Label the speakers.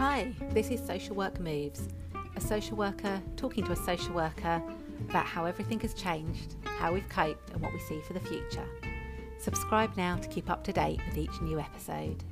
Speaker 1: Hi, this is Social Work Moves, a social worker talking to a social worker about how everything has changed, how we've coped, and what we see for the future. Subscribe now to keep up to date with each new episode.